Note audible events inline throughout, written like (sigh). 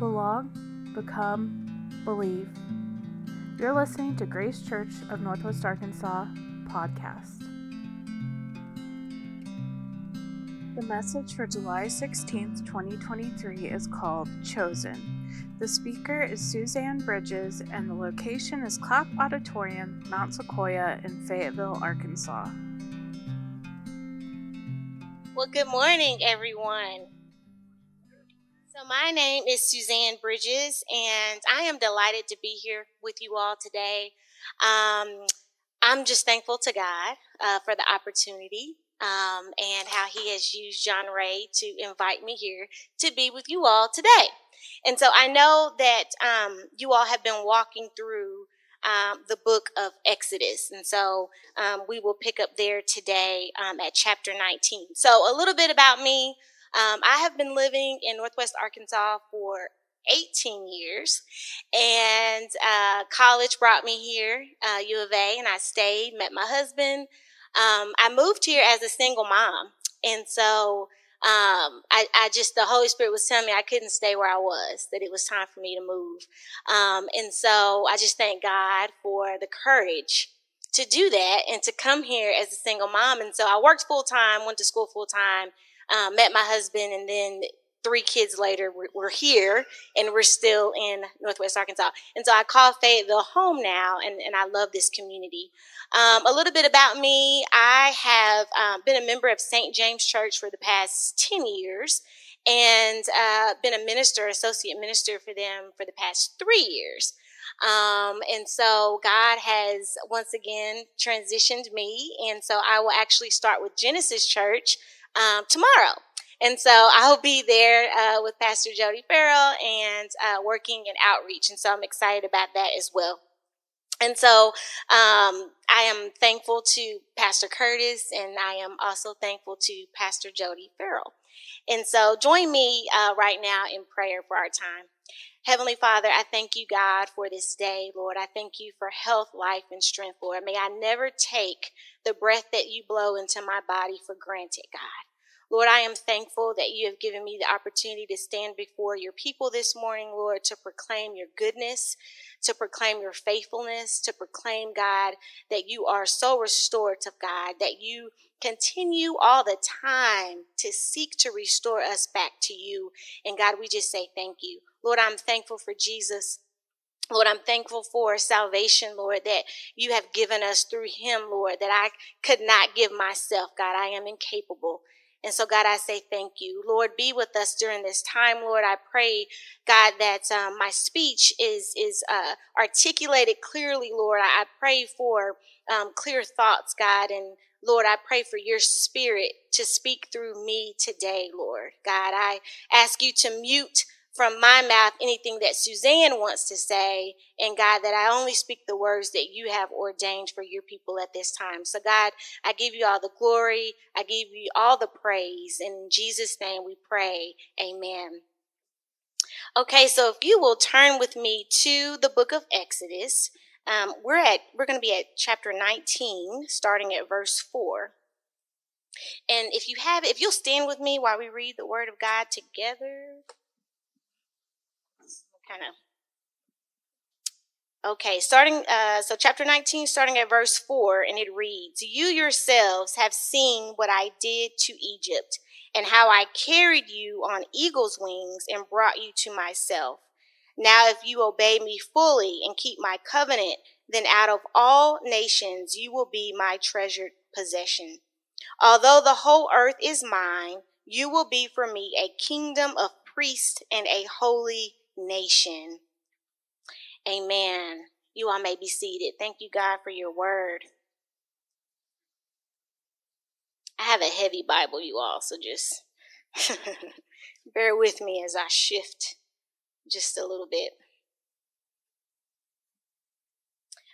belong, become, believe. You're listening to Grace Church of Northwest Arkansas podcast. The message for July 16th, 2023 is called Chosen. The speaker is Suzanne Bridges, and the location is Clapp Auditorium, Mount Sequoyah in Fayetteville, Arkansas. Well, good morning, everyone. So, my name is Suzanne Bridges, and I am delighted to be here with you all today. Um, I'm just thankful to God uh, for the opportunity um, and how He has used John Ray to invite me here to be with you all today. And so I know that um, you all have been walking through um, the book of Exodus. And so um, we will pick up there today um, at chapter 19. So, a little bit about me. Um, I have been living in Northwest Arkansas for 18 years, and uh, college brought me here, uh, U of A, and I stayed, met my husband. Um, I moved here as a single mom. And so um, I, I just, the Holy Spirit was telling me I couldn't stay where I was, that it was time for me to move. Um, and so I just thank God for the courage to do that and to come here as a single mom. And so I worked full time, went to school full time, um, met my husband, and then three kids later, we're, we're, here and we're still in Northwest Arkansas. And so I call Fayetteville home now, and, and I love this community. Um, a little bit about me I have um, been a member of St. James Church for the past 10 years and uh, been a minister, associate minister for them for the past three years. Um, and so God has once again transitioned me. And so I will actually start with Genesis Church um, tomorrow. And so I'll be there uh, with Pastor Jody Farrell and uh, working in outreach. And so I'm excited about that as well. And so um, I am thankful to Pastor Curtis, and I am also thankful to Pastor Jody Farrell. And so join me uh, right now in prayer for our time. Heavenly Father, I thank you, God, for this day, Lord. I thank you for health, life, and strength, Lord. May I never take the breath that you blow into my body for granted, God. Lord, I am thankful that you have given me the opportunity to stand before your people this morning, Lord, to proclaim your goodness, to proclaim your faithfulness, to proclaim, God, that you are so restorative, God, that you continue all the time to seek to restore us back to you. And God, we just say thank you. Lord, I'm thankful for Jesus. Lord, I'm thankful for salvation, Lord, that you have given us through him, Lord, that I could not give myself. God, I am incapable. And so, God, I say thank you. Lord, be with us during this time. Lord, I pray, God, that um, my speech is is uh, articulated clearly. Lord, I, pray for um, clear thoughts, God, and Lord, I pray for your spirit to speak through me today, Lord. God, I ask you to mute from my mouth anything that Suzanne wants to say. And God, that I only speak the words that you have ordained for your people at this time. So, God, I give you all the glory. I give you all the praise. In Jesus' name we pray. Amen. Okay, so if you will turn with me to the book of Exodus, um, we're at we're going to be at chapter 19, starting at verse 4. And if you have, if you'll stand with me while we read the word of God together kind of. Okay, starting, uh, so chapter 19, starting at verse 4, and it reads You yourselves have seen what I did to Egypt, and how I carried you on eagle's wings and brought you to myself. Now, if you obey me fully and keep my covenant, then out of all nations you will be my treasured possession. Although the whole earth is mine, you will be for me a kingdom of priests and a holy nation. Amen. You all may be seated. Thank you, God, for your word. I have a heavy Bible, you all, so just (laughs) bear with me as I shift just a little bit.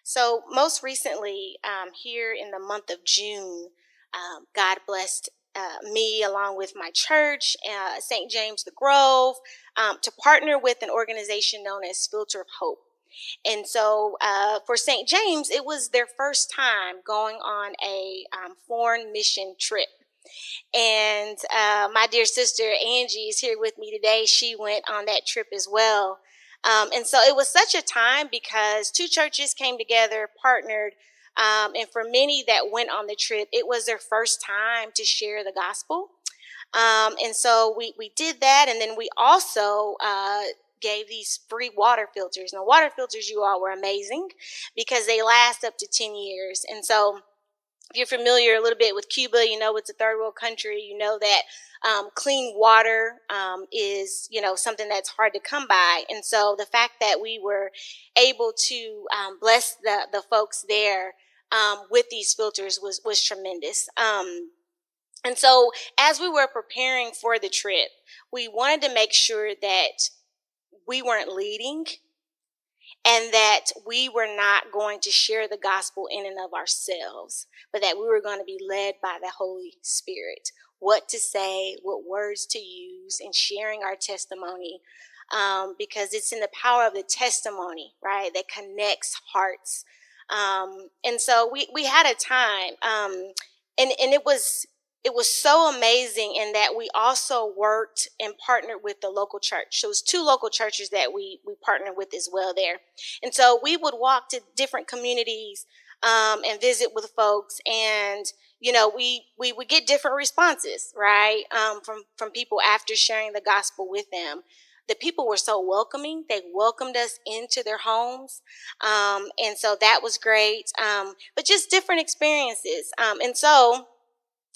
So, most recently, um, here in the month of June, um, God blessed uh, me along with my church, uh, St. James the Grove, um, to partner with an organization known as Filter of Hope. And so uh, for St. James, it was their first time going on a um, foreign mission trip. And uh, my dear sister Angie is here with me today. She went on that trip as well. Um, and so it was such a time because two churches came together, partnered, um, and for many that went on the trip, it was their first time to share the gospel. Um, and so we, we did that. And then we also uh, gave these free water filters. Now, water filters, you all were amazing because they last up to 10 years. And so if you're familiar a little bit with Cuba, you know it's a third world country. You know that um, clean water um, is, you know, something that's hard to come by. And so the fact that we were able to um, bless the the folks there um, with these filters was was tremendous. Um, and so as we were preparing for the trip, we wanted to make sure that we weren't leading and that we were not going to share the gospel in and of ourselves, but that we were going to be led by the Holy Spirit. What to say, what words to use, and sharing our testimony um, because it's in the power of the testimony, right, that connects hearts. Um, and so we, we had a time, um, and, and it was it was so amazing in that we also worked and partnered with the local church. So it was two local churches that we we partnered with as well there. And so we would walk to different communities um, and visit with folks and you know we we would get different responses right um, from from people after sharing the gospel with them the people were so welcoming. They welcomed us into their homes um, and so that was great um, but just different experiences um, and so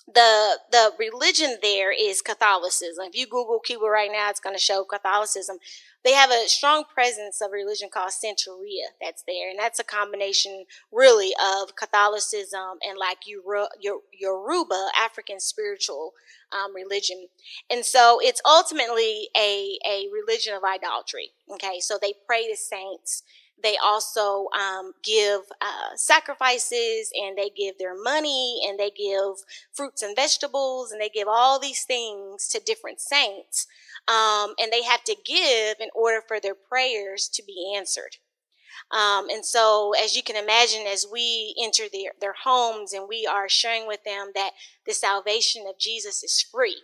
the the religion there is Catholicism. If you Google Cuba right now, it's going to show Catholicism. They have a strong presence of a religion called Santeria that's there, and that's a combination really of Catholicism and like Yoruba African spiritual um, religion. And so it's ultimately a a religion of idolatry. Okay, so they pray to saints they also um, give uh, sacrifices and they give their money and they give fruits and vegetables and they give all these things to different saints. Um, and they have to give in order for their prayers to be answered. Um, and so, as you can imagine, as we enter their, their homes and we are sharing with them that the salvation of Jesus is free,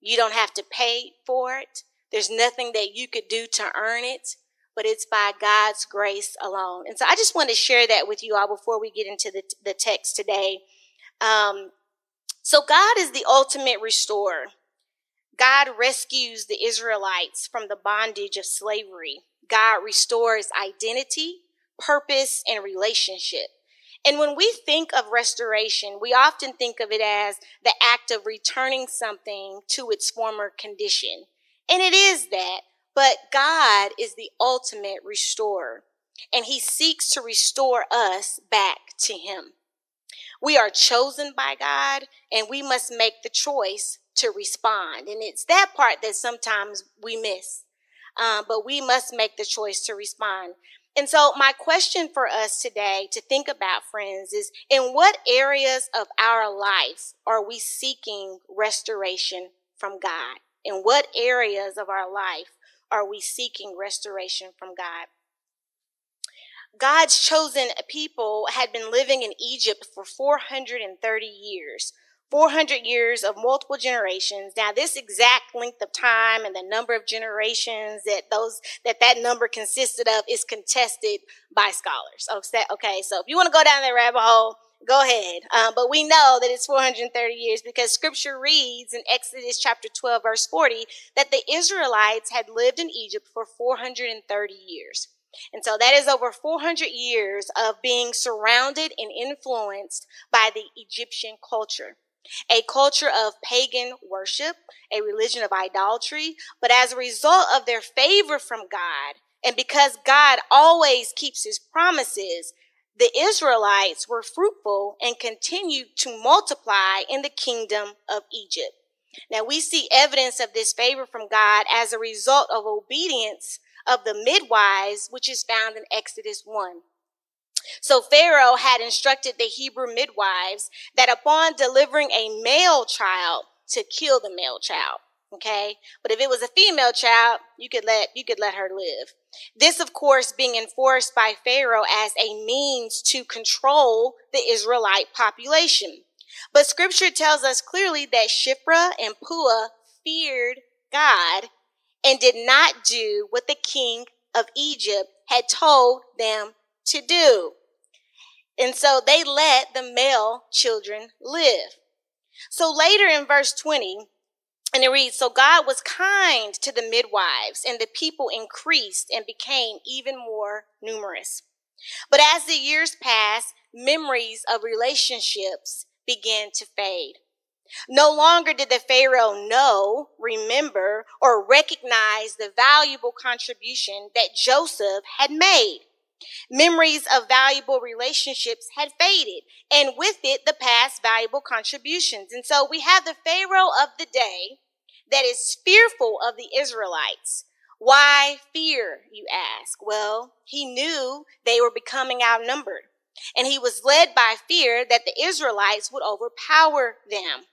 you don't have to pay for it. There's nothing that you could do to earn it but it's by God's grace alone. And so I just want to share that with you all before we get into the, the text today. Um, so God is the ultimate restorer. God rescues the Israelites from the bondage of slavery. God restores identity, purpose, and relationship. And when we think of restoration, we often think of it as the act of returning something to its former condition. And it is that, but God is the ultimate restorer, and He seeks to restore us back to Him. We are chosen by God, and we must make the choice to respond. And it's that part that sometimes we miss. Um, but we must make the choice to respond. And so, my question for us today to think about, friends, is in what areas of our life are we seeking restoration from God? In what areas of our life are we seeking restoration from God? God's chosen people had been living in Egypt for 430 years. 400 years of multiple generations. Now, this exact length of time and the number of generations that those that that number consisted of is contested by scholars. Okay, so if you want to go down that rabbit hole, go ahead. Um, but we know that it's 430 years because scripture reads in Exodus chapter 12, verse 40, that the Israelites had lived in Egypt for 430 years. And so that is over 400 years of being surrounded and influenced by the Egyptian culture. A culture of pagan worship, a religion of idolatry, but as a result of their favor from God, and because God always keeps his promises, the Israelites were fruitful and continued to multiply in the kingdom of Egypt. Now we see evidence of this favor from God as a result of obedience of the midwives, which is found in Exodus 1. So Pharaoh had instructed the Hebrew midwives that upon delivering a male child to kill the male child. Okay. But if it was a female child, you could let, you could let her live. This, of course, being enforced by Pharaoh as a means to control the Israelite population. But scripture tells us clearly that Shiphrah and Puah feared God and did not do what the king of Egypt had told them to do. And so they let the male children live. So later in verse 20, and it reads, So God was kind to the midwives, and the people increased and became even more numerous. But as the years passed, memories of relationships began to fade. No longer did the Pharaoh know, remember, or recognize the valuable contribution that Joseph had made. Memories of valuable relationships had faded, and with it, the past valuable contributions. And so we have the Pharaoh of the day that is fearful of the Israelites. Why fear, you ask? Well, he knew they were becoming outnumbered, and he was led by fear that the Israelites would overpower them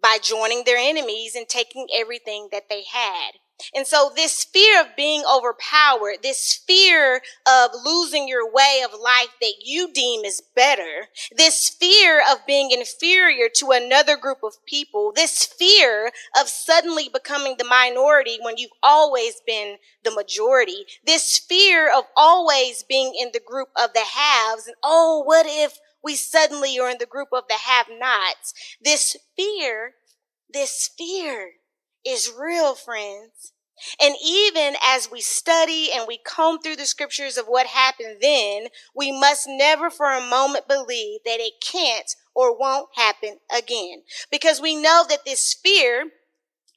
by joining their enemies and taking everything that they had. And so this fear of being overpowered, this fear of losing your way of life that you deem is better, this fear of being inferior to another group of people, this fear of suddenly becoming the minority when you've always been the majority, this fear of always being in the group of the haves, and oh, what if we suddenly are in the group of the have nots? This fear, this fear is real, friends. And even as we study and we comb through the scriptures of what happened then, we must never for a moment believe that it can't or won't happen again. Because we know that this fear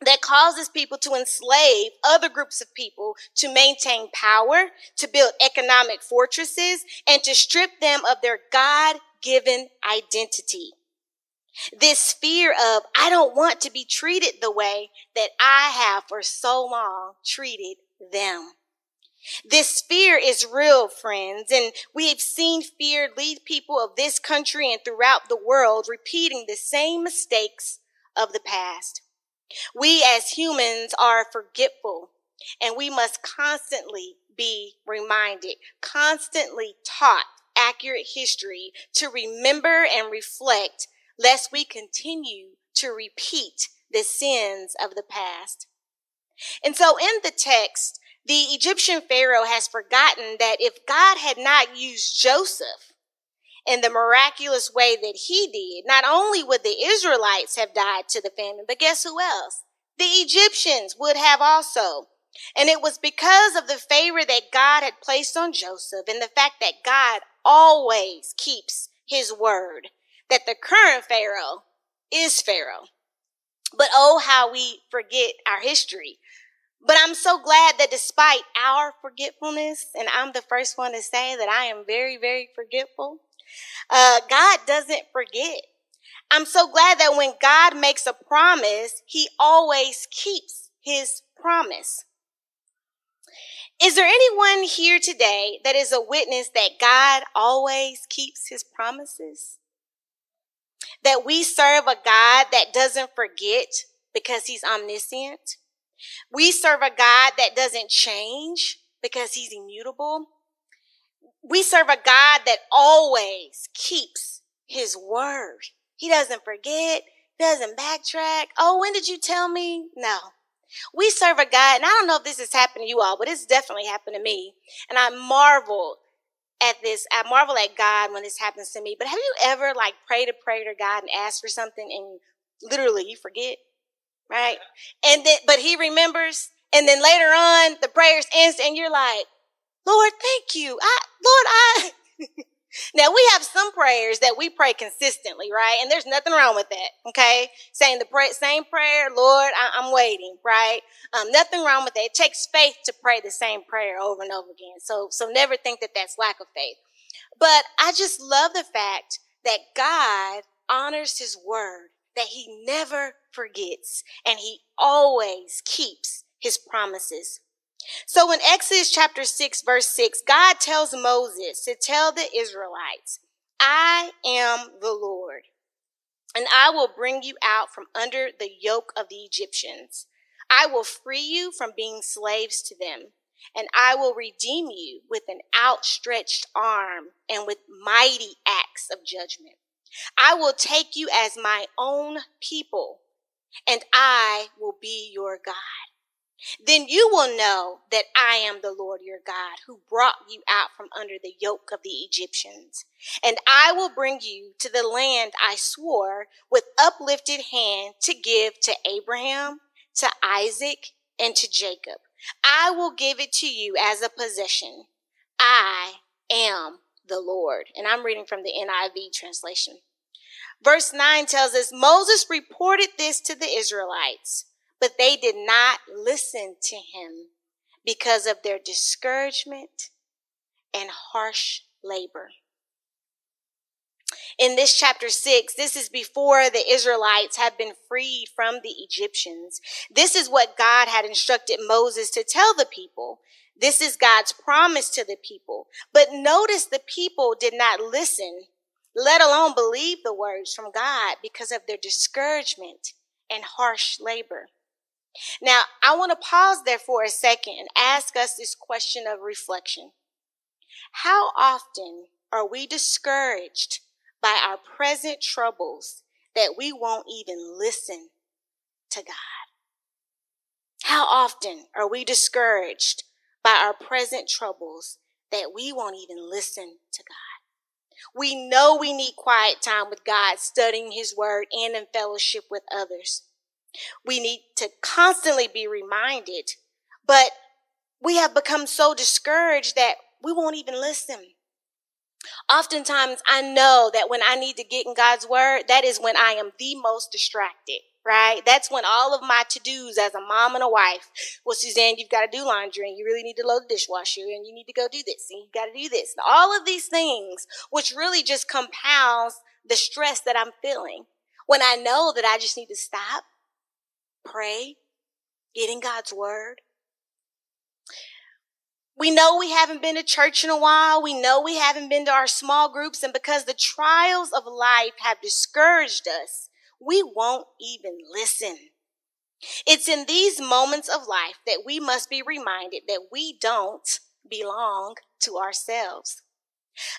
that causes people to enslave other groups of people to maintain power, to build economic fortresses, and to strip them of their God given identity. This fear of, I don't want to be treated the way that I have for so long treated them. This fear is real, friends, and we have seen fear lead people of this country and throughout the world repeating the same mistakes of the past. We as humans are forgetful and we must constantly be reminded, constantly taught accurate history to remember and reflect lest we continue to repeat the sins of the past. And so in the text, the Egyptian Pharaoh has forgotten that if God had not used Joseph in the miraculous way that he did, not only would the Israelites have died to the famine, but guess who else? The Egyptians would have also. And it was because of the favor that God had placed on Joseph and the fact that God always keeps his word that the current Pharaoh is Pharaoh. But oh, how we forget our history. But I'm so glad that despite our forgetfulness, and I'm the first one to say that I am very, very forgetful, uh, God doesn't forget. I'm so glad that when God makes a promise, he always keeps his promise. Is there anyone here today that is a witness that God always keeps his promises? That we serve a God that doesn't forget because he's omniscient. We serve a God that doesn't change because he's immutable. We serve a God that always keeps his word. He doesn't forget, doesn't backtrack. Oh, when did you tell me? No. We serve a God, and I don't know if this has happened to you all, but it's definitely happened to me. And I marvel at this. I marvel at God when this happens to me. But have you ever like prayed a prayer to God and asked for something and literally you forget? Right? And then, but he remembers. And then later on, the prayer's ends and you're like, Lord, thank you. I, Lord, I, (laughs) Now we have some prayers that we pray consistently, right? And there's nothing wrong with that. Okay. Saying the pray, same prayer, Lord, I, am waiting, right? Um, nothing wrong with that. It takes faith to pray the same prayer over and over again. So, so never think that that's lack of faith. But I just love the fact that God honors his word, that he never forgets and he always keeps his promises. So in Exodus chapter 6, verse 6, God tells Moses to tell the Israelites, I am the Lord, and I will bring you out from under the yoke of the Egyptians. I will free you from being slaves to them, and I will redeem you with an outstretched arm and with mighty acts of judgment. I will take you as my own people, and I will be your God. Then you will know that I am the Lord your God who brought you out from under the yoke of the Egyptians. And I will bring you to the land I swore with uplifted hand to give to Abraham, to Isaac, and to Jacob. I will give it to you as a possession. I am the Lord. And I'm reading from the NIV translation. Verse 9 tells us Moses reported this to the Israelites, but they did not listen to him because of their discouragement and harsh labor. In this chapter 6, this is before the Israelites have been freed from the Egyptians. This is what God had instructed Moses to tell the people. This is God's promise to the people. But notice the people did not listen, let alone believe the words from God because of their discouragement and harsh labor. Now, I want to pause there for a second and ask us this question of reflection. How often are we discouraged by our present troubles that we won't even listen to God? How often are we discouraged by our present troubles that we won't even listen to God? We know we need quiet time with God, studying His Word and in fellowship with others. We need to constantly be reminded, but we have become so discouraged that we won't even listen. Oftentimes, I know that when I need to get in God's word, that is when I am the most distracted, right? That's when all of my to dos as a mom and a wife, well, Suzanne, you've got to do laundry and you really need to load the dishwasher and you need to go do this and you've got to do this. And all of these things, which really just compounds the stress that I'm feeling when I know that I just need to stop, pray, get in God's word, we know we haven't been to church in a while. We know we haven't been to our small groups. And because the trials of life have discouraged us, we won't even listen. It's in these moments of life that we must be reminded that we don't belong to ourselves.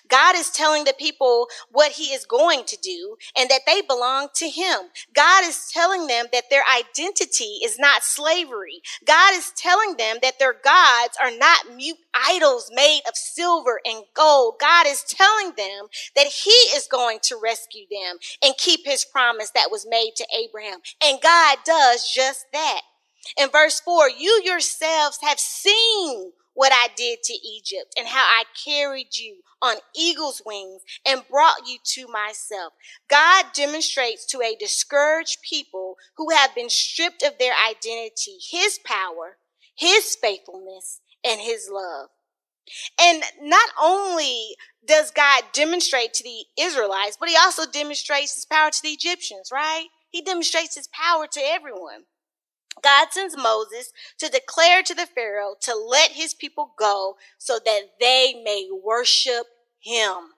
God is telling the people what he is going to do and that they belong to him. God is telling them that their identity is not slavery. God is telling them that their gods are not mute idols made of silver and gold. God is telling them that he is going to rescue them and keep his promise that was made to Abraham. And God does just that. In verse 4, you yourselves have seen what I did to Egypt and how I carried you on eagle's wings and brought you to myself. God demonstrates to a discouraged people who have been stripped of their identity, his power, his faithfulness, and his love. And not only does God demonstrate to the Israelites, but he also demonstrates his power to the Egyptians, right? He demonstrates his power to everyone. God sends Moses to declare to the Pharaoh to let his people go so that they may worship him.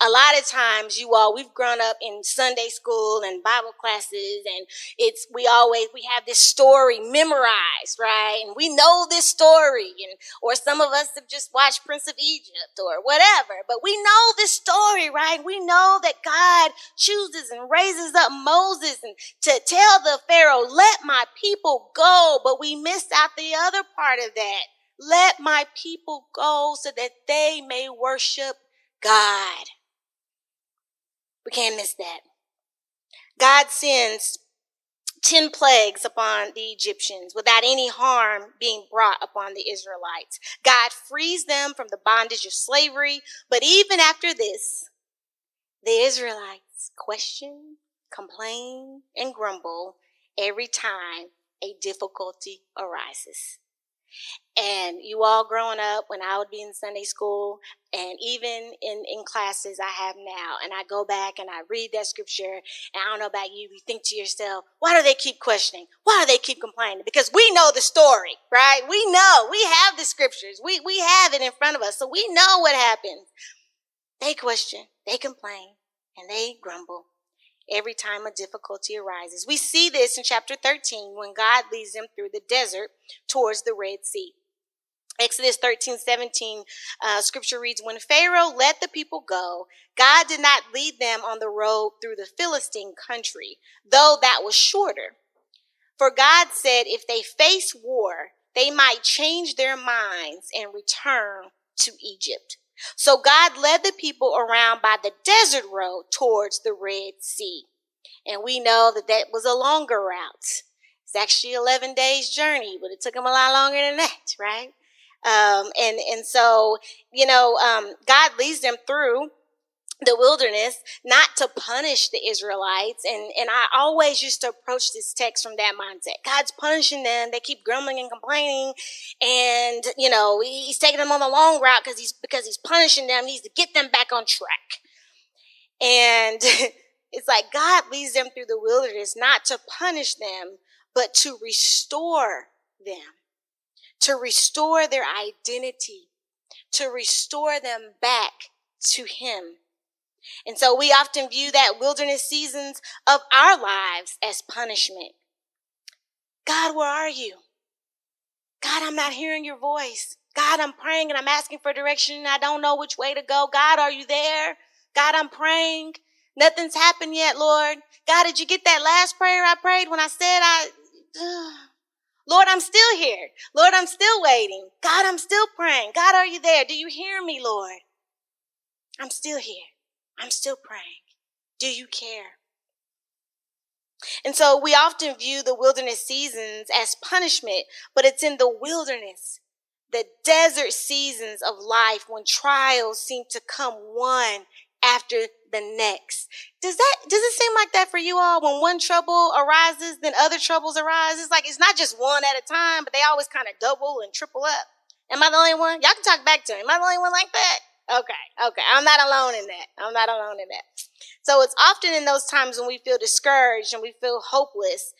A lot of times, you all, we've grown up in Sunday school and Bible classes, and it's, we always, we have this story memorized, right? And we know this story, and, or some of us have just watched Prince of Egypt or whatever, but we know this story, right? We know that God chooses and raises up Moses and to tell the Pharaoh, let my people go, but we missed out the other part of that. Let my people go so that they may worship God. We can't miss that. God sends 10 plagues upon the Egyptians without any harm being brought upon the Israelites. God frees them from the bondage of slavery, but even after this, the Israelites question, complain, and grumble every time a difficulty arises. And you all growing up when I would be in Sunday school and even in, in classes I have now, and I go back and I read that scripture, and I don't know about you, you think to yourself, why do they keep questioning? Why do they keep complaining? Because we know the story, right? We know. We have the scriptures. We, we have it in front of us, so we know what happens. They question, they complain, and they grumble every time a difficulty arises. We see this in chapter 13 when God leads them through the desert towards the Red Sea. Exodus 13, 17, uh, scripture reads, When Pharaoh let the people go, God did not lead them on the road through the Philistine country, though that was shorter. For God said if they face war, they might change their minds and return to Egypt. So God led the people around by the desert road towards the Red Sea. And we know that that was a longer route. It's actually 11 days journey, but it took them a lot longer than that, right? Um, and, and so, you know, um, God leads them through the wilderness, not to punish the Israelites. And, and I always used to approach this text from that mindset. God's punishing them. They keep grumbling and complaining. And, you know, he's taking them on the long route because he's, because he's punishing them. He needs to get them back on track. And (laughs) it's like God leads them through the wilderness, not to punish them, but to restore them to restore their identity, to restore them back to Him. And so we often view that wilderness seasons of our lives as punishment. God, where are you? God, I'm not hearing your voice. God, I'm praying and I'm asking for direction and I don't know which way to go. God, are you there? God, I'm praying. Nothing's happened yet, Lord. God, did you get that last prayer I prayed when I said I, (sighs) Lord, I'm still here. Lord, I'm still waiting. God, I'm still praying. God, are you there? Do you hear me, Lord? I'm still here. I'm still praying. Do you care? And so we often view the wilderness seasons as punishment, but it's in the wilderness, the desert seasons of life when trials seem to come one after the next. Does that does it seem like that for you all? When one trouble arises, then other troubles arise. It's like it's not just one at a time, but they always kind of double and triple up. Am I the only one? Y'all can talk back to me. Am I the only one like that? Okay, okay. I'm not alone in that. I'm not alone in that. So it's often in those times when we feel discouraged and we feel hopeless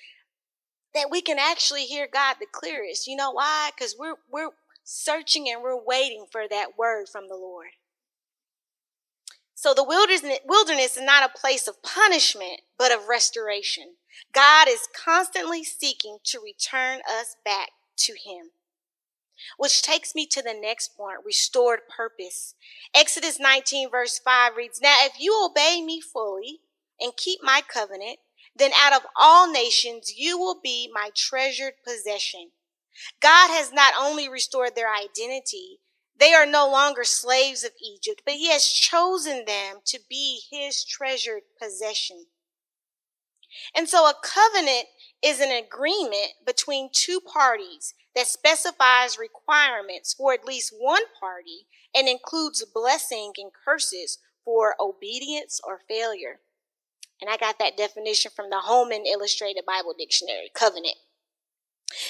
that we can actually hear God the clearest. You know why? Because we're we're searching and we're waiting for that word from the Lord. So the wilderness is not a place of punishment, but of restoration. God is constantly seeking to return us back to Him. Which takes me to the next point, restored purpose. Exodus 19 verse 5 reads, Now if you obey me fully and keep my covenant, then out of all nations you will be my treasured possession. God has not only restored their identity, they are no longer slaves of Egypt, but he has chosen them to be his treasured possession. And so a covenant is an agreement between two parties that specifies requirements for at least one party and includes blessing and curses for obedience or failure. And I got that definition from the Holman Illustrated Bible Dictionary, covenant.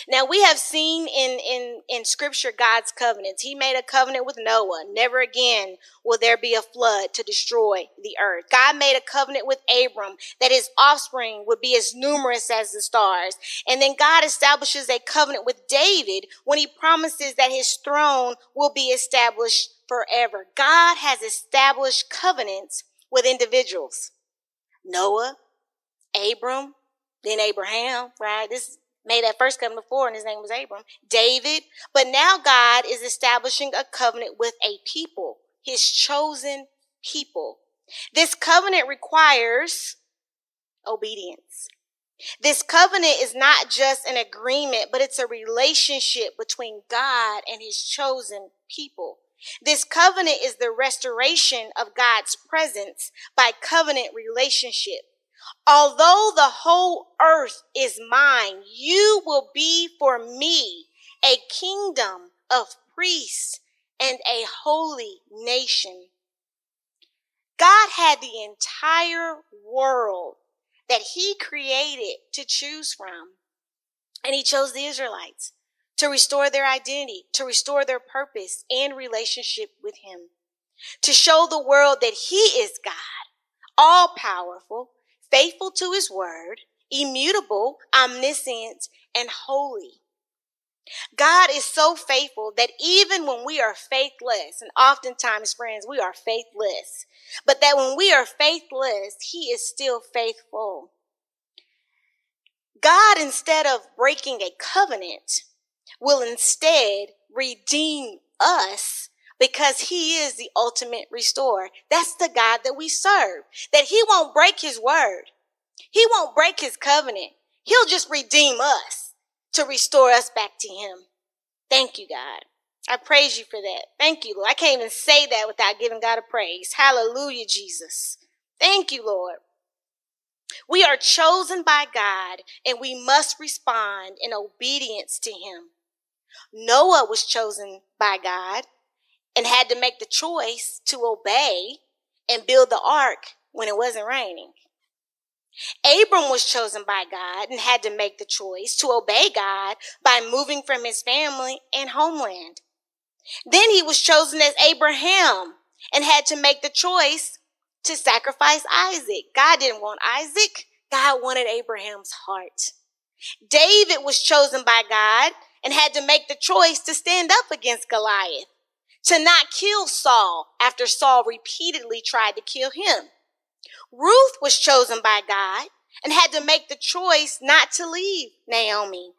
Now we have seen in, in, in scripture God's covenants. He made a covenant with Noah. Never again will there be a flood to destroy the earth. God made a covenant with Abram that his offspring would be as numerous as the stars. And then God establishes a covenant with David when he promises that his throne will be established forever. God has established covenants with individuals. Noah, Abram, then Abraham, right? This made that first covenant before, and his name was Abram, David. But now God is establishing a covenant with a people, his chosen people. This covenant requires obedience. This covenant is not just an agreement, but it's a relationship between God and his chosen people. This covenant is the restoration of God's presence by covenant relationship. Although the whole earth is mine, you will be for me a kingdom of priests and a holy nation. God had the entire world that he created to choose from. And he chose the Israelites to restore their identity, to restore their purpose and relationship with him, to show the world that he is God, all powerful, faithful to his word, immutable, omniscient, and holy. God is so faithful that even when we are faithless, and oftentimes, friends, we are faithless, but that when we are faithless, He is still faithful. God, instead of breaking a covenant, will instead redeem us because he is the ultimate restorer. That's the God that we serve, that he won't break his word. He won't break his covenant. He'll just redeem us to restore us back to him. Thank you, God. I praise you for that. Thank you, Lord. I can't even say that without giving God a praise. Hallelujah, Jesus. Thank you, Lord. We are chosen by God and we must respond in obedience to him. Noah was chosen by God and had to make the choice to obey and build the ark when it wasn't raining. Abram was chosen by God and had to make the choice to obey God by moving from his family and homeland. Then he was chosen as Abraham and had to make the choice to sacrifice Isaac. God didn't want Isaac. God wanted Abraham's heart. David was chosen by God and had to make the choice to stand up against Goliath, to not kill Saul after Saul repeatedly tried to kill him. Ruth was chosen by God and had to make the choice not to leave Naomi.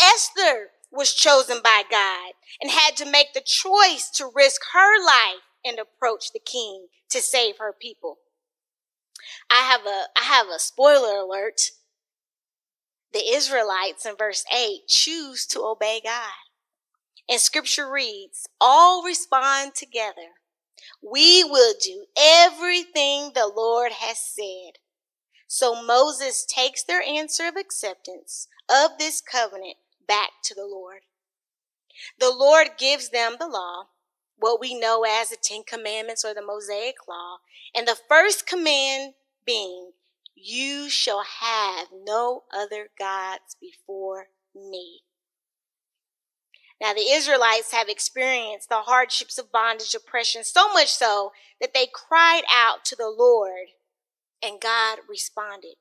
Esther was chosen by God and had to make the choice to risk her life and approach the king to save her people. I have a I have a spoiler alert. The Israelites in verse 8 choose to obey God. And scripture reads, all respond together. We will do everything the Lord has said. So Moses takes their answer of acceptance of this covenant back to the Lord. The Lord gives them the law, what we know as the Ten Commandments or the Mosaic Law. And the first command being, You shall have no other gods before me. Now, the Israelites have experienced the hardships of bondage, oppression, so much so that they cried out to the Lord, and God responded.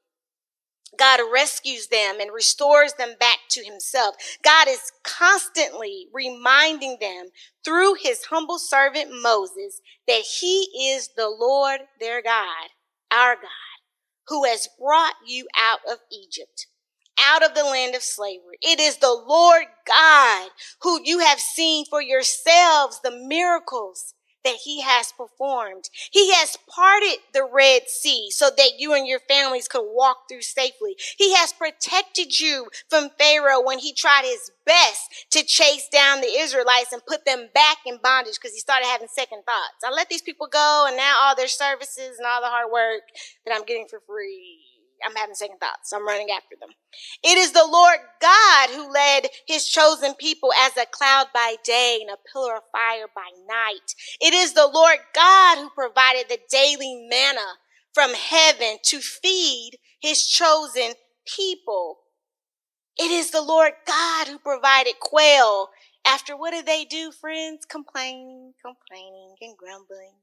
God rescues them and restores them back to himself. God is constantly reminding them through his humble servant Moses that he is the Lord their God, our God, who has brought you out of Egypt out of the land of slavery. It is the Lord God who you have seen for yourselves the miracles that he has performed. He has parted the Red Sea so that you and your families could walk through safely. He has protected you from Pharaoh when he tried his best to chase down the Israelites and put them back in bondage because he started having second thoughts. I let these people go and now all their services and all the hard work that I'm getting for free I'm having second thoughts. I'm running after them. It is the Lord God who led his chosen people as a cloud by day and a pillar of fire by night. It is the Lord God who provided the daily manna from heaven to feed his chosen people. It is the Lord God who provided quail after what did they do, friends? Complaining, complaining, and grumbling.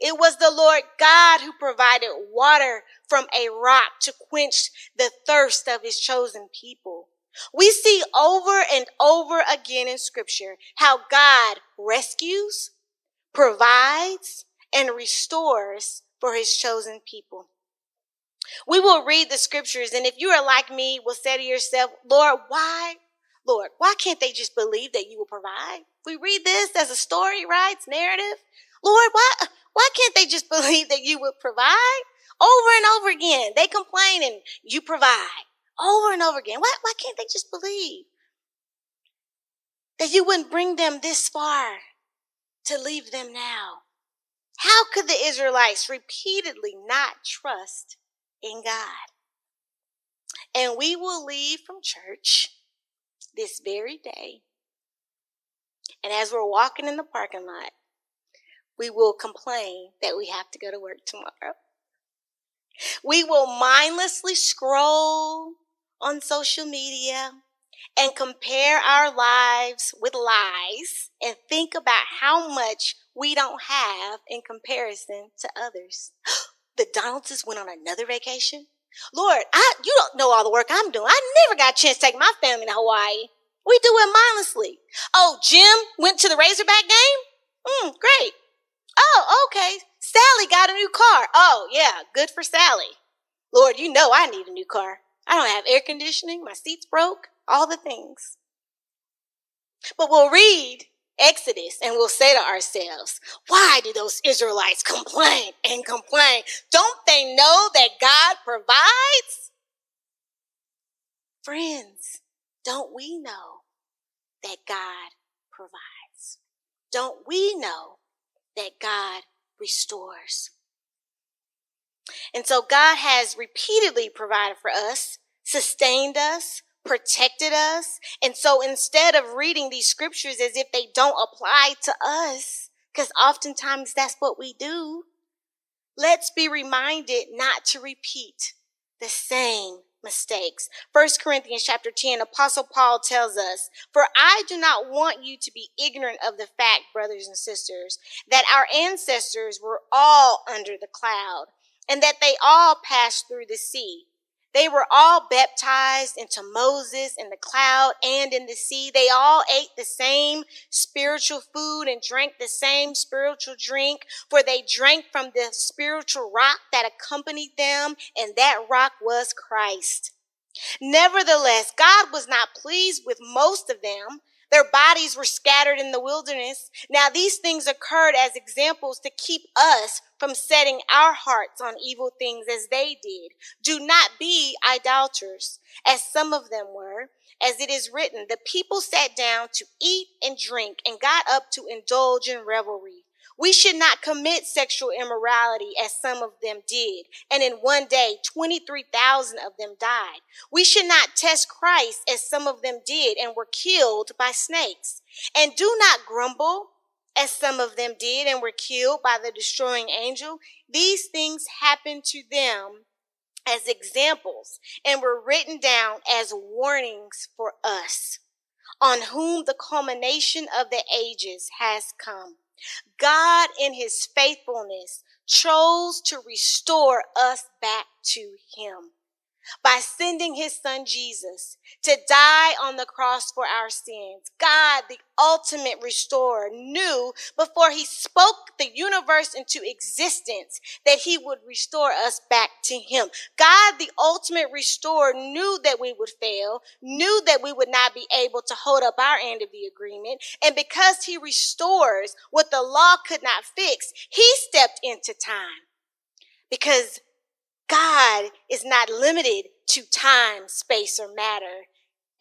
It was the Lord God who provided water from a rock to quench the thirst of his chosen people. We see over and over again in scripture how God rescues, provides, and restores for his chosen people. We will read the scriptures, and if you are like me, will say to yourself, Lord, why? Lord, why can't they just believe that you will provide? We read this as a story, right? It's narrative. Lord, why, why can't they just (laughs) believe that you would provide? Over and over again, they complain and you provide. Over and over again. Why, why can't they just believe that you wouldn't bring them this far to leave them now? How could the Israelites repeatedly not trust in God? And we will leave from church this very day. And as we're walking in the parking lot, we will complain that we have to go to work tomorrow. We will mindlessly scroll on social media and compare our lives with lies and think about how much we don't have in comparison to others. (gasps) The Donaldsons went on another vacation. Lord, I, you don't know all the work I'm doing. I never got a chance to take my family to Hawaii. We do it mindlessly. Oh, Jim went to the Razorback game? Hmm, great. Oh, okay. Sally got a new car. Oh, yeah, good for Sally. Lord, you know I need a new car. I don't have air conditioning. My seat's broke. All the things. But we'll read Exodus and we'll say to ourselves, why do those Israelites complain and complain? Don't they know that God provides? Friends, don't we know that God provides? Don't we know that God restores? And so God has repeatedly provided for us, sustained us, protected us. And so instead of reading these scriptures as if they don't apply to us, because oftentimes that's what we do, let's be reminded not to repeat the same mistakes. First Corinthians chapter 10, Apostle Paul tells us, For I do not want you to be ignorant of the fact, brothers and sisters, that our ancestors were all under the cloud, and that they all passed through the sea they were all baptized into Moses in the cloud and in the sea. They all ate the same spiritual food and drank the same spiritual drink, for they drank from the spiritual rock that accompanied them, and that rock was Christ. Nevertheless, God was not pleased with most of them their bodies were scattered in the wilderness. Now these things occurred as examples to keep us from setting our hearts on evil things as they did. Do not be idolaters, as some of them were. As it is written, the people sat down to eat and drink and got up to indulge in revelry. We should not commit sexual immorality as some of them did. And in one day, 23,000 of them died. We should not test Christ as some of them did and were killed by snakes. And do not grumble as some of them did and were killed by the destroying angel. These things happened to them as examples and were written down as warnings for us, on whom the culmination of the ages has come. God, in his faithfulness, chose to restore us back to him by sending his son Jesus to die on the cross for our sins. God, the ultimate restorer, knew before he spoke the universe into existence that he would restore us back to him. God, the ultimate restorer, knew that we would fail, knew that we would not be able to hold up our end of the agreement. And because he restores what the law could not fix, he stepped into time because God is not limited to time, space, or matter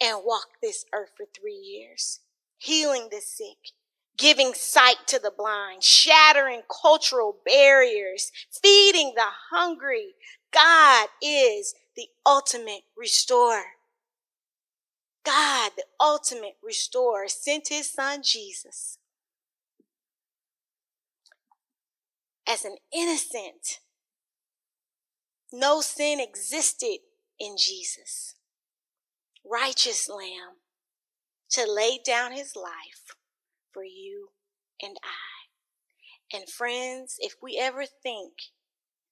and walked this earth for three years, healing the sick, giving sight to the blind, shattering cultural barriers, feeding the hungry. God is the ultimate restorer. God, the ultimate restorer, sent his son Jesus as an innocent no sin existed in Jesus. Righteous Lamb to lay down his life for you and I. And friends, if we ever think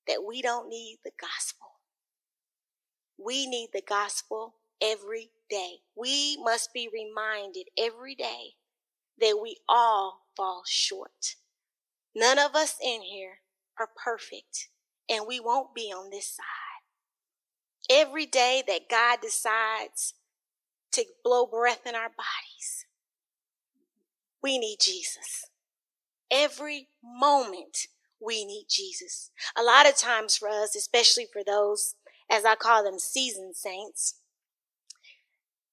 that we don't need the gospel, we need the gospel every day. We must be reminded every day that we all fall short. None of us in here are perfect and we won't be on this side. Every day that God decides to blow breath in our bodies, we need Jesus. Every moment we need Jesus. A lot of times for us, especially for those, as I call them, seasoned saints,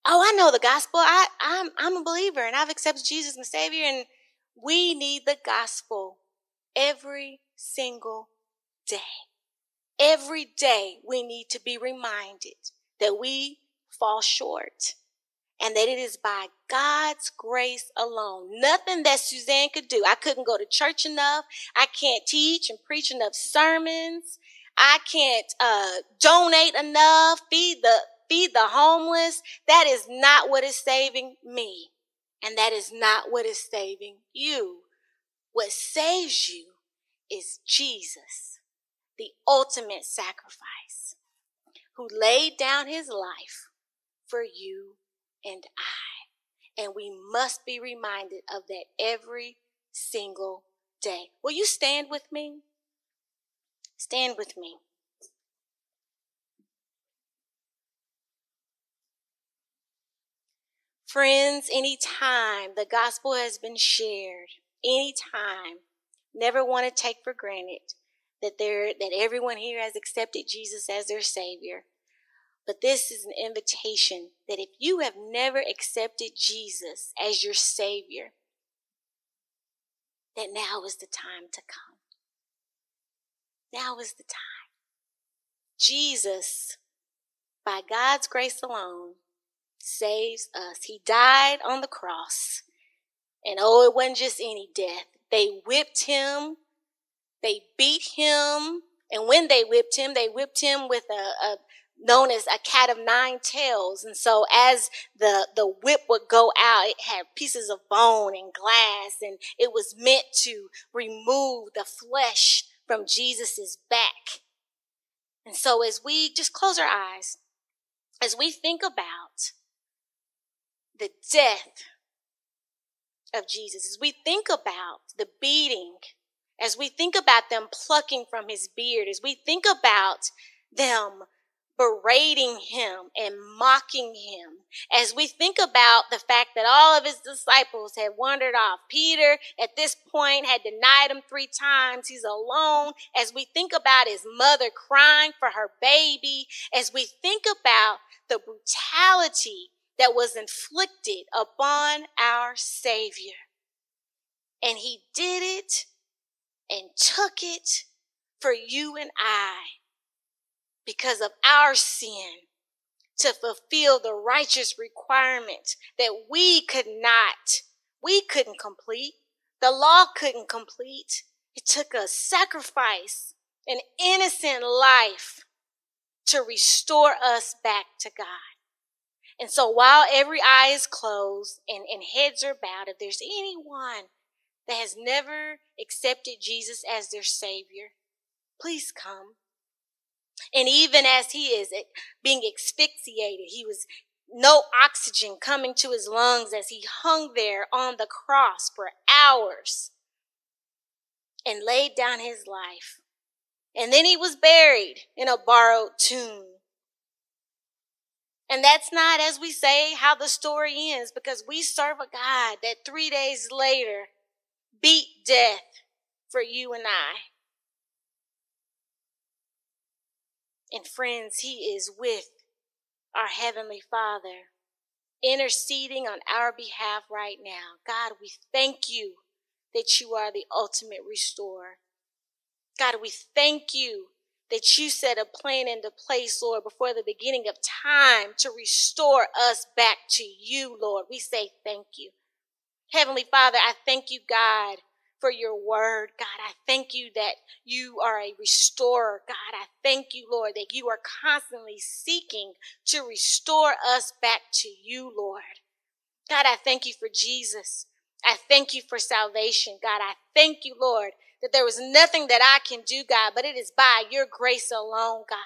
oh, I know the gospel. I, I'm, I'm a believer and I've accepted Jesus and Savior and we need the gospel every single day. Every day we need to be reminded that we fall short and that it is by God's grace alone. Nothing that Suzanne could do. I couldn't go to church enough. I can't teach and preach enough sermons. I can't uh, donate enough, feed the feed the homeless. That is not what is saving me. And that is not what is saving you. What saves you is Jesus the ultimate sacrifice, who laid down his life for you and I. And we must be reminded of that every single day. Will you stand with me? Stand with me. Friends, anytime the gospel has been shared, anytime, never want to take for granted that there that everyone here has accepted Jesus as their savior. But this is an invitation that if you have never accepted Jesus as your savior, that now is the time to come. Now is the time. Jesus, by God's grace alone, saves us. He died on the cross. And oh, it wasn't just any death. They whipped him, they beat him, and when they whipped him, they whipped him with a, a known as a cat of nine tails. And so as the, the whip would go out, it had pieces of bone and glass, and it was meant to remove the flesh from Jesus's back. And so as we just close our eyes, as we think about the death of Jesus, as we think about the beating, as we think about them plucking from his beard, as we think about them berating him and mocking him as we think about the fact that all of his disciples had wandered off. Peter, at this point, had denied him three times. He's alone. As we think about his mother crying for her baby, as we think about the brutality that was inflicted upon our Savior. And he did it and took it for you and I because of our sin to fulfill the righteous requirement that we could not, we couldn't complete. The law couldn't complete. It took a sacrifice, an innocent life to restore us back to God. And so while every eye is closed and, and heads are bowed, if there's anyone that has never accepted Jesus as their Savior, please come. And even as he is being asphyxiated, he was no oxygen coming to his lungs as he hung there on the cross for hours and laid down his life. And then he was buried in a borrowed tomb. And that's not, as we say, how the story ends, because we serve a God that three days later beat death for you and I. And friends, He is with our Heavenly Father, interceding on our behalf right now. God, we thank you that you are the ultimate restorer. God, we thank you that you set a plan into place, Lord, before the beginning of time to restore us back to you, Lord. We say thank you. Heavenly Father, I thank you, God, for your word. God, I thank you that you are a restorer. God, I thank you, Lord, that you are constantly seeking to restore us back to you, Lord. God, I thank you for Jesus. I thank you for salvation. God, I thank you, Lord, that there was nothing that I can do, God, but it is by your grace alone, God.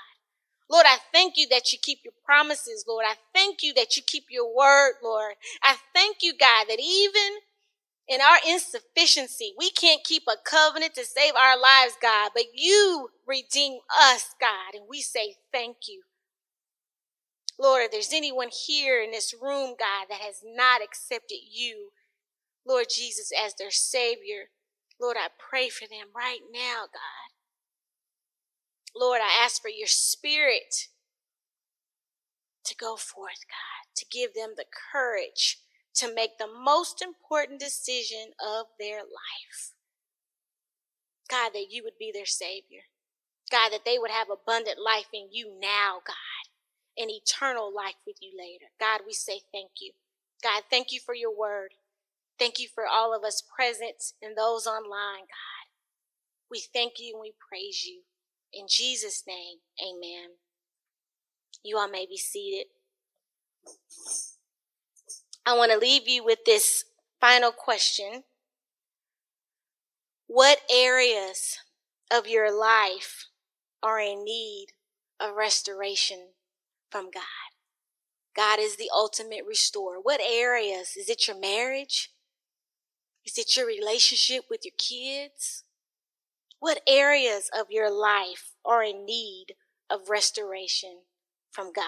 Lord, I thank you that you keep your promises, Lord. I thank you that you keep your word, Lord. I thank you, God, that even in our insufficiency, we can't keep a covenant to save our lives, God, but you redeem us, God, and we say thank you. Lord, if there's anyone here in this room, God, that has not accepted you, Lord Jesus, as their Savior, Lord, I pray for them right now, God. Lord, I ask for your Spirit to go forth, God, to give them the courage to make the most important decision of their life. God, that you would be their Savior. God, that they would have abundant life in you now, God, and eternal life with you later. God, we say thank you. God, thank you for your word. Thank you for all of us present and those online, God. We thank you and we praise you. In Jesus' name, amen. You all may be seated. I want to leave you with this final question. What areas of your life are in need of restoration from God? God is the ultimate restorer. What areas? Is it your marriage? Is it your relationship with your kids? What areas of your life are in need of restoration from God?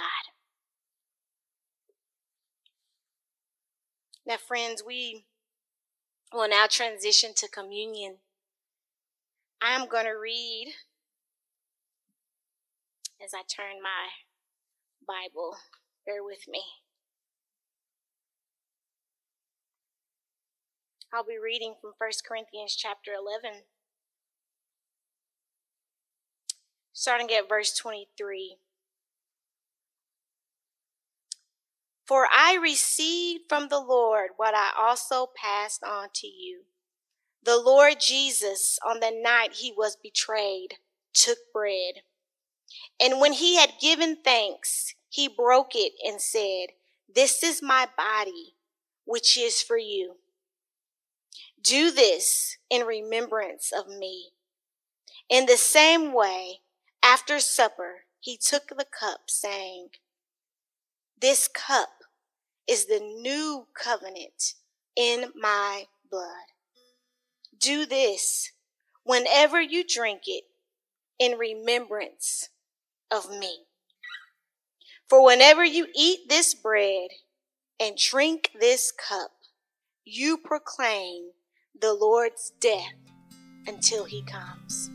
Now, friends, we will now transition to communion. I'm going to read as I turn my Bible. Bear with me. I'll be reading from 1 Corinthians chapter 11, starting at verse 23. For I received from the Lord what I also passed on to you. The Lord Jesus, on the night he was betrayed, took bread. And when he had given thanks, he broke it and said, This is my body, which is for you. Do this in remembrance of me. In the same way, after supper, he took the cup, saying, This cup is the new covenant in my blood. Do this whenever you drink it in remembrance of me. For whenever you eat this bread and drink this cup, you proclaim the Lord's death until he comes.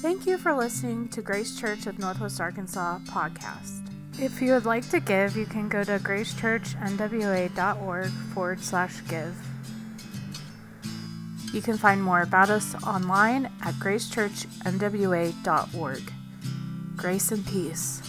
Thank you for listening to Grace Church of Northwest Arkansas podcast. If you would like to give, you can go to gracechurchnwa.org forward slash give. You can find more about us online at gracechurchnwa.org. Grace and peace.